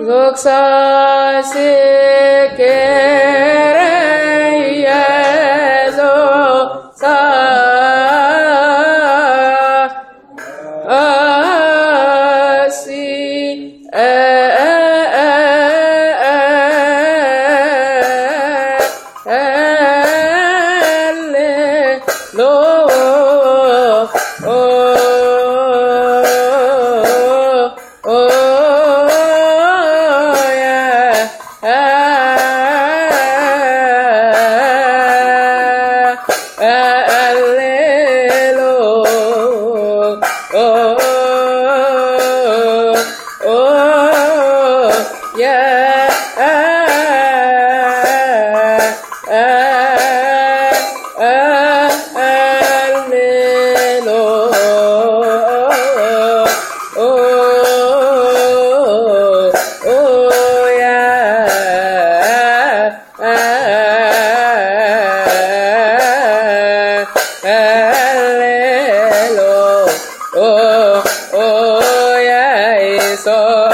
Look, I see, يا Oh, oh, oh, yeah, it's all.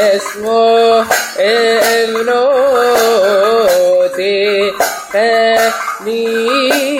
اسمه ابنتي فني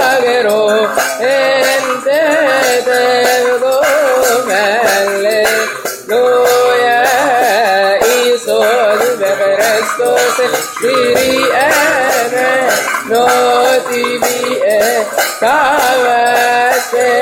Cristo se diri ere, no tibi e cavese.